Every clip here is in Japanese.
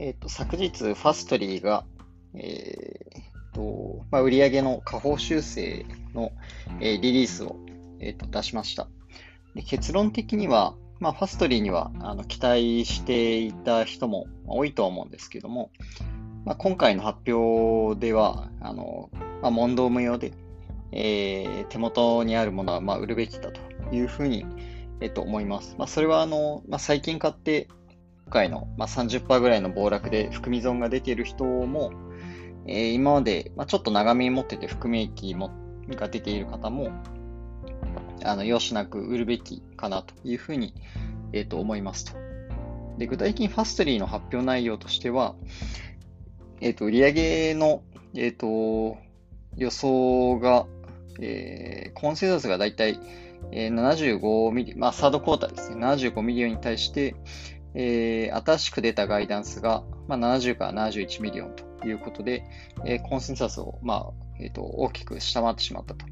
えっ、と、昨日、ファストリーが、えーとまあ、売上の下方修正の、えーリリースを、えーと出しました。で結論的には、まあ、ファストリーにはあの期待していた人も多いとは思うんですけども、まあ、今回の発表では、あのまあ、問答無用で、えー手元にあるものはまあ売るべきだというふうに、えっと思います。まあ、それはあの、まあ、最近買って、回の、まあ、30%ぐらいの暴落で含み損が出ている人も、えー今まで、まあ、ちょっと長めに持ってて含み益もが出ている方も、あの、容赦なく売るべきかなというふうに、えっと思いますと。で、具体的にファストリーの発表内容としては、えっ、と、売上の、えっ、と、予想が、えーコンセンサスがだいたい、75ミリ、まあ、 third quarter ですね、75 million に対して、えー新しく出たガイダンスが、まあ、70から71 million ということで、えーコンセンサスを、まあえーと大きく下回ってしまったと。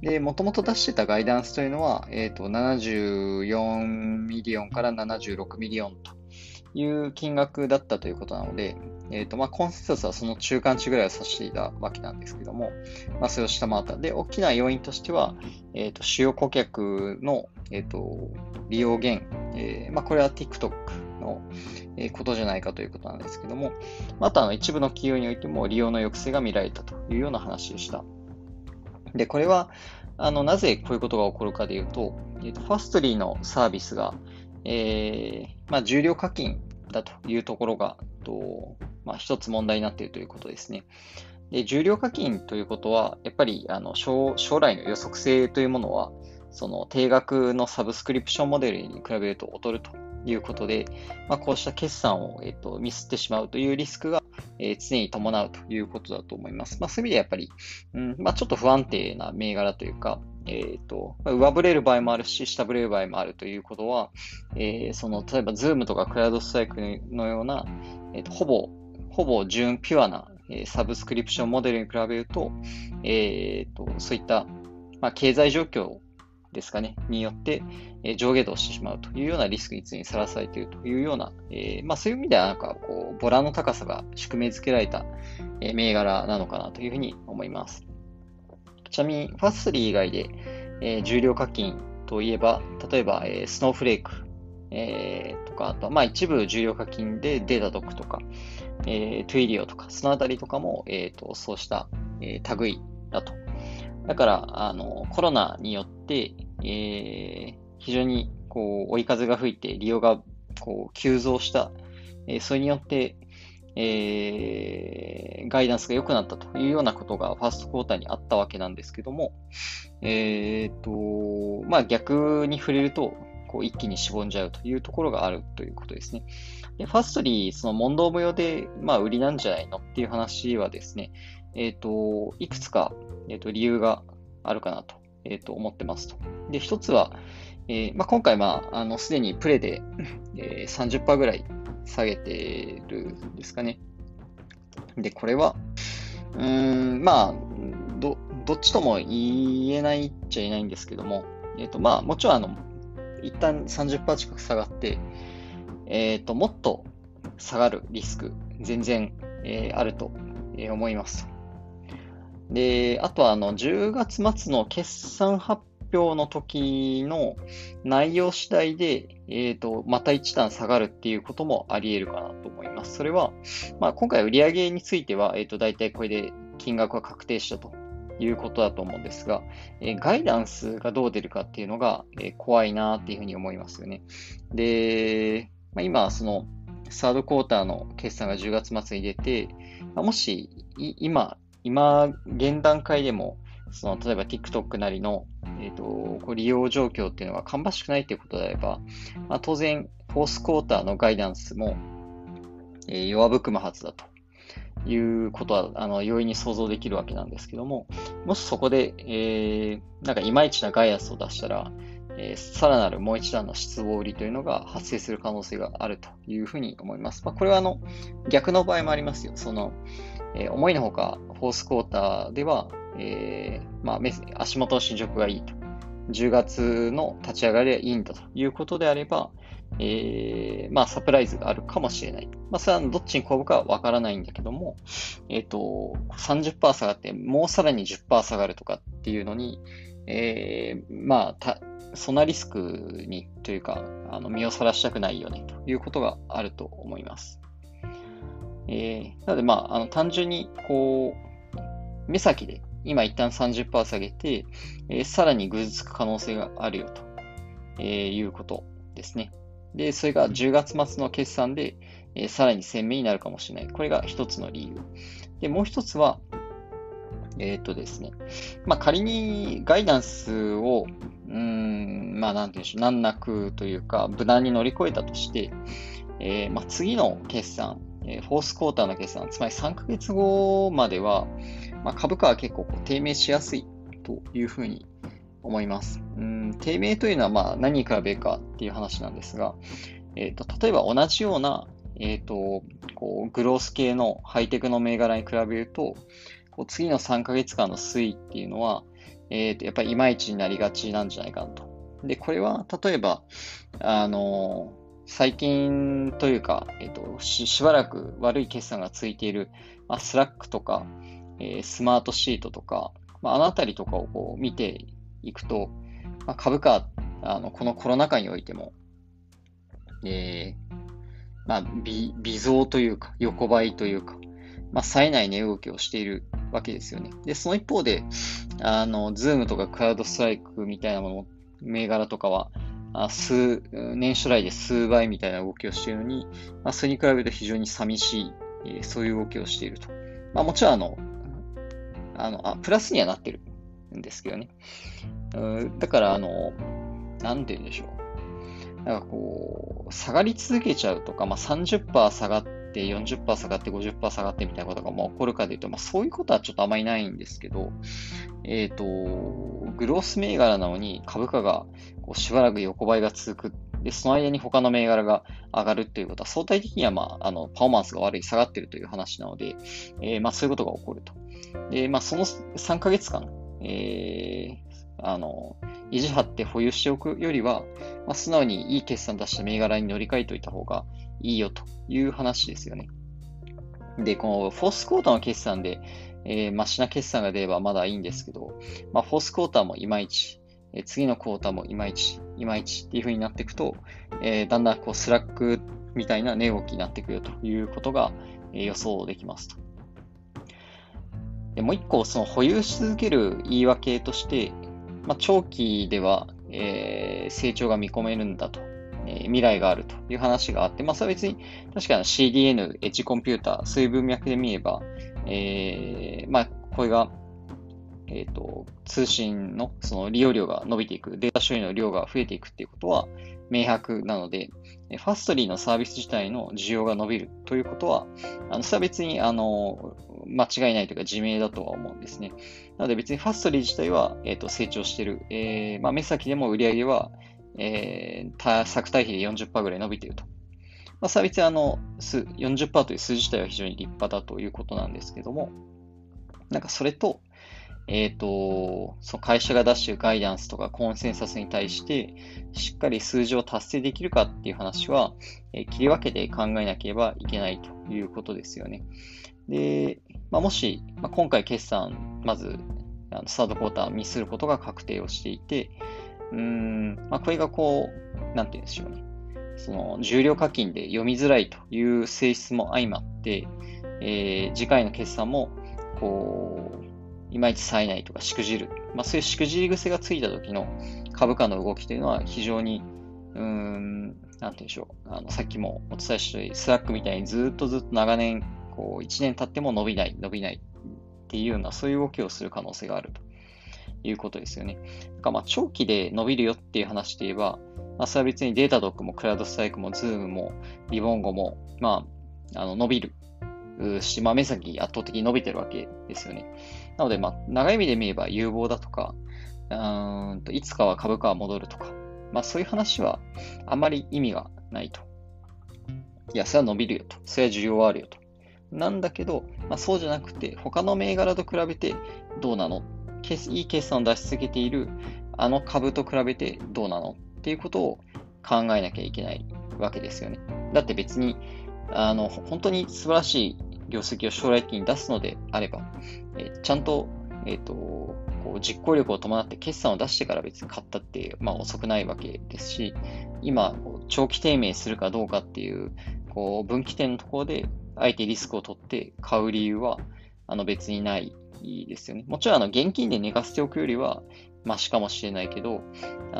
で、もともと出してたガイダンスというのは、えーと74 million から76 million という金額だったということなので、えーとまあ、コンセンサスはその中間値ぐらいを指していたわけなんですけども、まあ、それを下回った。で、大きな要因としては、えーと主要顧客の、えーと利用減、えーまあ、これは TikTok のえことじゃないかということなんですけども、またあの一部の企業においても利用の抑制が見られたというような話でした。で、これは、あの、なぜこういうことが起こるかでいうと、えーとファストリーのサービスが、えーまあ、重量課金だというところが、とまあ、一つ問題になっているということですね。で、重量課金ということは、やっぱりあの将来の予測性というものは、その定額のサブスクリプションモデルに比べると劣るということで、まあ、こうした決算を、えっとミスってしまうというリスクが、えー常に伴うということだと思います。まあ、そういう意味でやっぱり、うんまあ、ちょっと不安定な銘柄というか、えーとまあ上振れる場合もあるし、下振れる場合もあるということは、えーその例えば Zoom とかクラウドストライクのような、えーとほぼ、ほぼ純ピュアな、えーサブスクリプションモデルに比べると、えーとそういった、まあ、経済状況ですかね、によって、え上下動してしまうというようなリスクに常にさらされているというような、えーまあ、そういう意味ではなんかこう、ボラの高さが宿命づけられた、え銘柄なのかなというふうに思います。ちなみに、ファストリー以外で、えー重量課金といえば、例えば、えースノーフレーク、えーとか、あとは、まあ、一部重量課金でデータドックとか、えートゥイリオとか、そのあたりとかも、えーと、そうした、えー類だと。だから、あの、コロナによって、えー非常に、こう、追い風が吹いて、利用が、こう、急増した。えーそれによって、えーガイダンスが良くなったというようなことがファーストクォーターにあったわけなんですけども、えーと、まあ逆に触れると、こう一気にしぼんじゃうというところがあるということですね。でファストリー、その問答無用で、まあ売りなんじゃないのっていう話はですね、えっ、と、いくつか、えーと理由があるかなと,、えーと思ってますと。で、一つは、えーまあ、今回、まあ、あの、すでにプレで、えー30%ぐらい下げてるんですかね。で、これは、うーん、まあ、ど、どっちとも言えないっちゃ言えないんですけども、えっ、と、まあ、もちろん、あの、一旦30%近く下がって、えっ、と、もっと下がるリスク、全然、えーあると、え思います。で、あとは、あの、10月末の決算発表の時の内容次第で、えっ、と、また一段下がるっていうこともあり得るかなと思います。それは、まあ、今回売上については、えっ、と、大体これで金額が確定したということだと思うんですが、えーガイダンスがどう出るかっていうのが、え怖いなっていうふうに思いますよね。で、まあ、今、その、サードクォーターの決算が10月末に出て、もし、今、今、現段階でも、その、例えば TikTok なりの、えっ、と、こ利用状況っていうのが芳しくないということであれば、まあ、当然、フォースクォーターのガイダンスも、えー弱含むはずだということは、あの、容易に想像できるわけなんですけども、もしそこで、えーなんかいまいちなガイダンスを出したら、えーさらなるもう一段の失望売りというのが発生する可能性があるというふうに思います。まあ、これはあの、逆の場合もありますよ。その、えー思いのほか、フォースクォーターでは、えーまあ、足元の進捗がいいと。10月の立ち上がりはいいんだということであれば、えー、まあ、サプライズがあるかもしれない。まあ、それはどっちに転ぶかはわからないんだけども、えっ、ー、と、30%下がって、もうさらに10%下がるとかっていうのに、えー、まあ、た、そんなリスクにというか、あの身をさらしたくないよねということがあると思います。えー、なので、まあ、あの単純に、こう、目先で、今一旦30%下げて、えー、さらにぐずつく可能性があるよと、えー、いうことですね。で、それが10月末の決算で、えー、さらに鮮明になるかもしれない。これが一つの理由。で、もう一つは、えっ、ー、とですね。まあ、仮にガイダンスを、うん、まあ、なんていうんでしょう、難なくというか、無難に乗り越えたとして、えー、まあ、次の決算、えー、フォースクォーターの決算、つまり3ヶ月後までは、まあ、株価は結構低迷しやすいというふうに思います。うん低迷というのはまあ何に比べるかっていう話なんですが、えーと、例えば同じような、えーと、こうグロース系のハイテクの銘柄に比べると、こう次の3ヶ月間の推移っていうのは、えーと、やっぱりいまいちになりがちなんじゃないかと。で、これは例えば、あの最近というか、えっ、とし、しばらく悪い決算がついている、まあ、 Slack とか、えー、 Smartsheet とか、まあ、あのあたりとかをこう見ていくと、まあ、株価、あの、このコロナ禍においても、えー、まあ、微、微増というか、横ばいというか、まあ、冴えない値動きをしているわけですよね。で、その一方で、あの、 Zoom とか CrowdStrike みたいなもの、銘柄とかは、数、年初来で数倍みたいな動きをしているのに、まあ、それに比べると非常に寂しい、えー、そういう動きをしていると。まあ、もちろん、あの、あの、あ、プラスにはなってるんですけどね。うだから、あの、なんて言うんでしょう。なんかこう、下がり続けちゃうとか、まあ、30%下がって、40%下がって、50%下がってみたいなことが起こるかでいうと、まあ、そういうことはちょっとあまりないんですけど、えっ、ー、と、グロース銘柄なのに株価がこうしばらく横ばいが続く。で、その間に他の銘柄が上がるっていうことは、相対的には、まあ、あの、パフォーマンスが悪い、下がってるという話なので、えー、まあ、そういうことが起こると。で、まあ、その3ヶ月間、えー、あの、維持張って保有しておくよりは、まあ、素直にいい決算出した銘柄に乗り換えておいた方がいいよという話ですよね。で、このフォースクォーターの決算で、えー、マシな決算が出ればまだいいんですけど、まあ、フォースクォーターもいまいち、えー、次のクォーターもいまいち、いまいちっていう風になっていくと、えー、だんだんこう Slack みたいな値動きになってくよということが、え、予想できますと。でもう一個、その保有し続ける言い訳として、まあ、長期では、えー、成長が見込めるんだと、え、未来があるという話があって、まあ、それは別に確かに CDN、エッジコンピューター、そういう文脈で見れば、えー、まあ、これが、えっ、ー、と、通信のその利用量が伸びていく、データ処理の量が増えていくっていうことは明白なので、ファストリーのサービス自体の需要が伸びるということは、あのそれは別にあの間違いないというか自明だとは思うんですね。なので別にファストリー自体は、えーと、成長してる。えーまあ、目先でも売り上げは、えー、作対比で40%ぐらい伸びていると。まあ、それは別にあの40%という数字自体は非常に立派だということなんですけども、なんかそれと、えっ、ー、と、その会社が出しているガイダンスとかコンセンサスに対して、しっかり数字を達成できるかっていう話は、えー、切り分けて考えなければいけないということですよね。で、まあ、もし、まあ、今回決算、まず、あのサードクォーターミスることが確定をしていて、うん、まあ、これがこう、なんて言うんでしょうね。その、重量課金で読みづらいという性質も相まって、えー、次回の決算も、こう、いまいち冴えないとか、しくじる。まあ、そういうしくじり癖がついた時の株価の動きというのは非常に、うん、なんて言うんでしょう。あの、さっきもお伝えしたように、 Slack みたいにずっとずっと長年こう、1年経っても伸びない、伸びないっていうような、そういう動きをする可能性があるということですよね。だからまあ長期で伸びるよっていう話で言えば、まあ、それは別に Datadog も CrowdStrike も Zoom も Livongo も、まあ、あの伸びるし、まあ、目先圧倒的に伸びてるわけですよね。なので、まあ、長い意味で見れば有望だとか、うんといつかは株価は戻るとか、まあ、そういう話はあまり意味がないと。いや、それは伸びるよと。それは需要はあるよと。なんだけど、まあ、そうじゃなくて、他の銘柄と比べてどうなのいい決算を出し続けているあの株と比べてどうなのっていうことを考えなきゃいけないわけですよね。だって別に、あの、本当に素晴らしい業績を将来的に出すのであれば、え、ちゃんと、えっ、ー、と、こう実行力を伴って決算を出してから別に買ったって、まあ遅くないわけですし、今、長期低迷するかどうかっていう、こう、分岐点のところで、あえてリスクを取って買う理由は、あの別にないいいですよね。もちろん、あの、現金で寝かせておくよりは、マシかもしれないけど、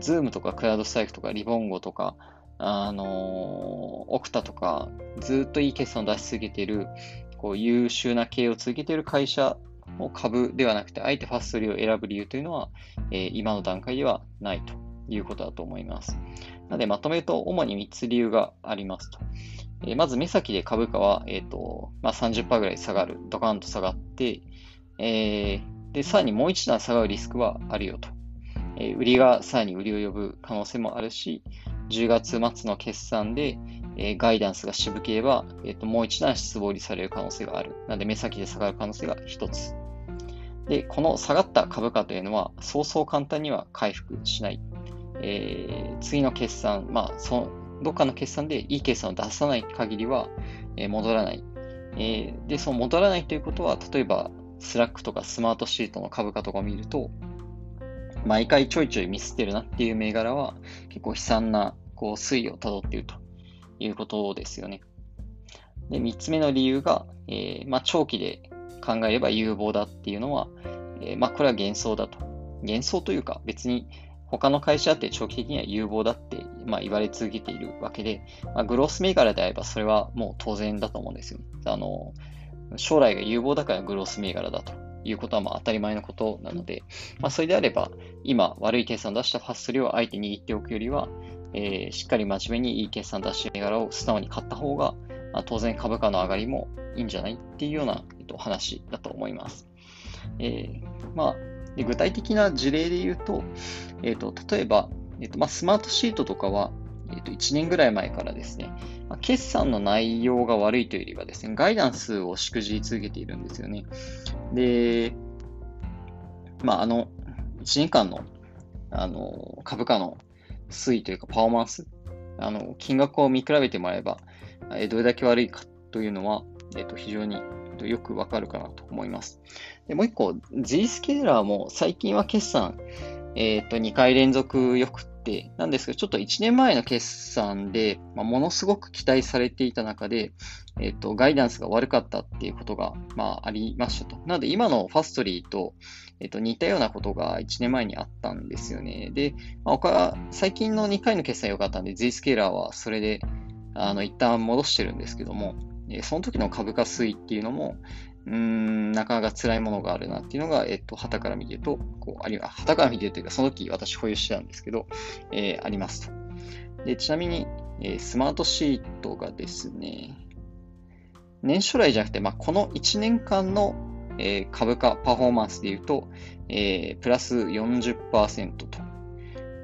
Zoom とか CrowdStrike とか Livongo とか、あのー、 Okta とか、ずっといい決算を出し続けている、こう優秀な経営を続けている会社の株ではなくて、あえて Fastly を選ぶ理由というのは、えー、今の段階ではないということだと思います。なので、まとめると、主に3つ理由がありますと。えー、まず、目先で株価は、え、ー、と、まあ、30%ぐらい下がる。ドカンと下がって、えー、で、さらにもう一段下がるリスクはあるよと。えー、売りがさらに売りを呼ぶ可能性もあるし、10月末の決算で、えー、ガイダンスが渋ければ、えーと、もう一段失望にされる可能性がある。なので、目先で下がる可能性が一つ。で、この下がった株価というのは、そうそう簡単には回復しない。えー、次の決算、まあ、その、どっかの決算でいい決算を出さない限りは、えー、戻らない。えー、で、その戻らないということは、例えば、 Slack とか Smartsheet の株価とかを見ると、毎回ちょいちょいミスってるなっていう銘柄は結構悲惨なこう推移をたどっているということですよね。で、三つ目の理由が、えー、まあ、長期で考えれば有望だっていうのは、えー、まあ、これは幻想だと。幻想というか別に他の会社って長期的には有望だって、まあ、言われ続けているわけで、まあ、グロース銘柄であればそれはもう当然だと思うんですよ。あの、将来が有望だからグロース銘柄だということはまあ当たり前のことなので、まあ、それであれば、今悪い決算を出したファストリーを相手に握っておくよりは、えー、しっかり真面目にいい決算出した銘柄を素直に買った方が、まあ、当然株価の上がりもいいんじゃないっていうような、えっと、話だと思います。えー、まあ、で具体的な事例で言うと、えっ、と、例えば、えっ、と、まあ、スマートシートとかは、えっ、と、1年ぐらい前からですね、まあ、決算の内容が悪いというよりはですね、ガイダンスをしくじり続けているんですよね。で、まあ、あの、1年間の、あの、株価の推移というかパフォーマンス、あの、金額を見比べてもらえば、えどれだけ悪いかというのは、えっ、と、非常によくわかるかなと思います。でもう一個、G スケーラーも最近は決算、えっ、と、2回連続よくって、なんですけど、ちょっと1年前の決算で、まあ、ものすごく期待されていた中で、えっ、と、ガイダンスが悪かったっていうことが、まあ、ありましたと。なので、今のファストリーと、えっ、と、似たようなことが1年前にあったんですよね。で、まあ、他、最近の2回の決算良かったんで、Z スケーラーはそれで、あの、一旦戻してるんですけども、えその時の株価推移っていうのも、うーん、なかなか辛いものがあるなっていうのが、えっと、旗から見てると、こう、あるいは、旗から見てるというか、その時私保有してたんですけど、えー、ありますと。で、ちなみに、えー、スマートシートがですね、年初来じゃなくて、まあ、この1年間の、えー、株価パフォーマンスで言うと、えー、プラス40%と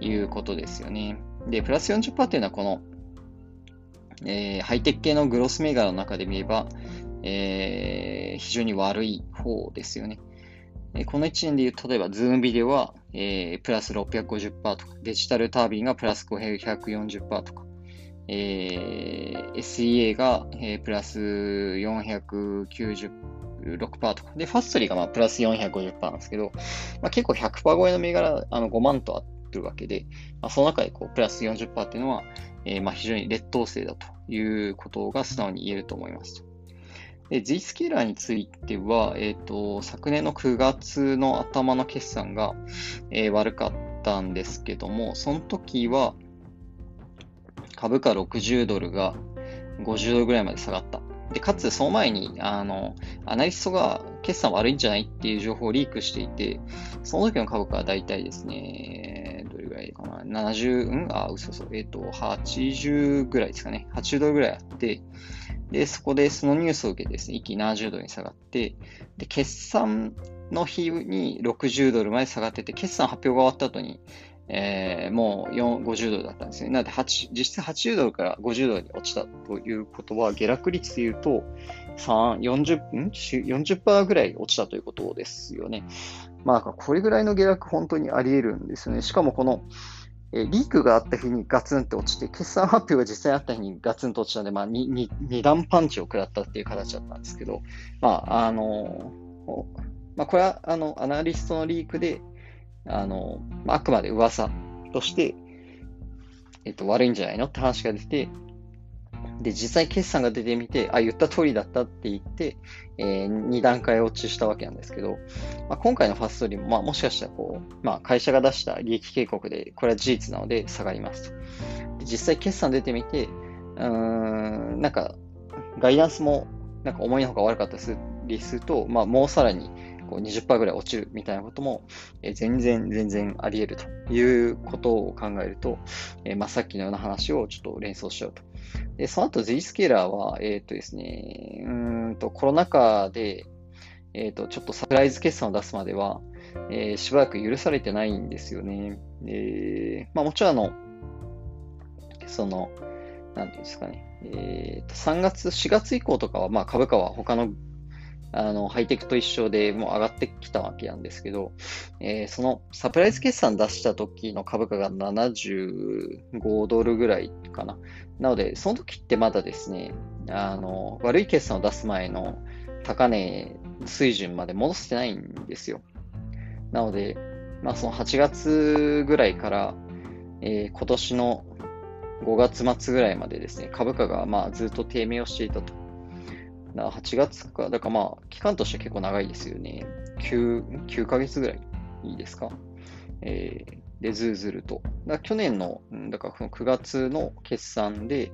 いうことですよね。で、プラス40%っていうのはこの、えー、ハイテク系のグロス銘柄の中で見れば、えー、非常に悪い方ですよね。えこの1年で言う、例えば、ズームビデオは、えー、プラス650%とか、デジタルタービンがプラス540%とか、えー、SEA が、えー、プラス496%とか、で、ファストリーがまあプラス450%なんですけど、まあ、結構100%超えの銘柄あの5万とあってるわけで、まあ、その中でこうプラス40%っていうのは、えー、まあ非常に劣等生だということが素直に言えると思いますで、Z スケーラーについては、え、ー、と、昨年の9月の頭の決算が、えー、悪かったんですけども、その時は、株価60ドルが50ドルぐらいまで下がった。で、かつ、その前に、あの、アナリストが決算悪いんじゃないっていう情報をリークしていて、その時の株価はだいたいですね、らいかな、70、うん？あ、嘘そう、えっ、ー、と、80ぐらいですかね、80ドルぐらいあって、で、そこでそのニュースを受けてですね、一気に70ドルに下がって、で、決算の日に60ドルまで下がってて、決算発表が終わった後に、えー、もう50ドルだったんですね。なので実質80ドルから50ドルに落ちたということは、下落率で言うと、3、40、ん ?40% ぐらい落ちたということですよね。まあ、これぐらいの下落本当にあり得るんですよね。しかもこの、えリークがあった日にガツンって落ちて、決算発表が実際あった日にガツンと落ちたので、まあ2、2, 段パンチを食らったっていう形だったんですけど、まあ、あの、まあ、これは、あの、アナリストのリークで、あの、まあ、あくまで噂として、えっと、悪いんじゃないのって話が出て、で、実際決算が出てみて、あ、言った通りだったって言って、えー、2段階落ちしたわけなんですけど、まあ、今回のファーストリーも、まあ、もしかしたらこう、まあ、会社が出した利益警告で、これは事実なので下がりますと。実際決算出てみて、うーん、なんか、ガイダンスも、なんか思いのほか悪かったりすると、まあ、もうさらに、こう20%ぐらい落ちるみたいなことも、え全然、全然あり得るということを考えると、えまあ、さっきのような話をちょっと連想しようと。で、その後 Z スケーラーは、えっ、ー、とですね、うんと、コロナ禍で、えっ、ー、と、ちょっとサプライズ決算を出すまでは、えー、しばらく許されてないんですよね。えー、まあもちろんあの、その、なんていうんですかね、えっ、と、3月、4月以降とかは、まあ株価は他のあの、ハイテクと一緒でもう上がってきたわけなんですけど、えー、そのサプライズ決算出した時の株価が75ドルぐらいかな。なので、その時ってまだですね、あの、悪い決算を出す前の高値水準まで戻してないんですよ。なので、まあその8月ぐらいから、えー、今年の5月末ぐらいまでですね、株価がまあずっと低迷をしていたと。8月か、だからまあ、期間として結構長いですよね。9、9ヶ月ぐらいいいですか？えー、で、ズーズルと。だ去年の、だからこの9月の決算で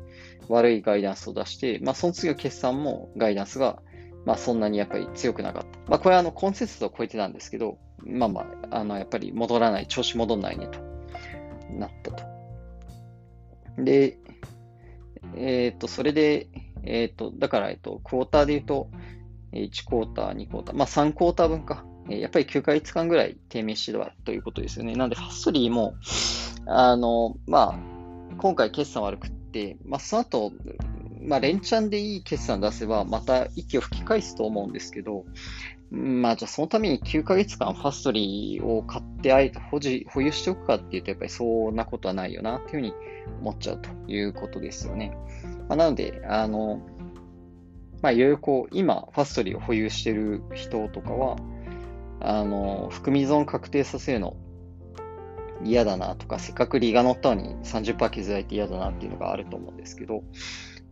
悪いガイダンスを出して、まあ、その次の決算もガイダンスが、まあ、そんなにやっぱり強くなかった。まあ、これはあの、コンセンサスを超えてたんですけど、まあまあ、あの、やっぱり戻らない、調子戻んないねと、なったと。で、えっ、と、それで、えっ、ー、と、だから、えっ、と、クォーターで言うと、1クォーター、2クォーター、まあ3クォーター分か。やっぱり9ヶ月間ぐらい低迷してたということですよね。なんで、ファストリーも、あの、まあ、今回決算悪くって、まあ、その後、まあ、連チャンでいい決算出せば、また息を吹き返すと思うんですけど、まあ、じゃあそのために9ヶ月間ファストリーを買ってあえて保持、保有しておくかっていうと、やっぱりそんなことはないよな、っていうふうに思っちゃうということですよね。まあ、なので、あの、まあ、いろいろこう、今、ファストリーを保有してる人とかは、あの、含み損確定させるの嫌だなとか、せっかく利が乗ったのに30%削られて嫌だなっていうのがあると思うんですけど、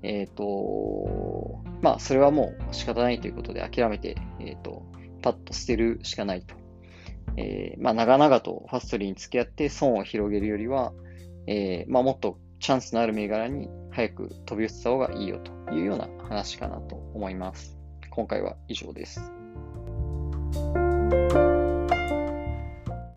えっ、ー、と、まあ、それはもう仕方ないということで諦めて、えっ、ー、と、パッと捨てるしかないと。えー、まあ、長々とファストリーに付き合って損を広げるよりは、えー、まあ、もっとチャンスのある銘柄に早く飛び移った方がいいよというような話かなと思います。今回は以上です。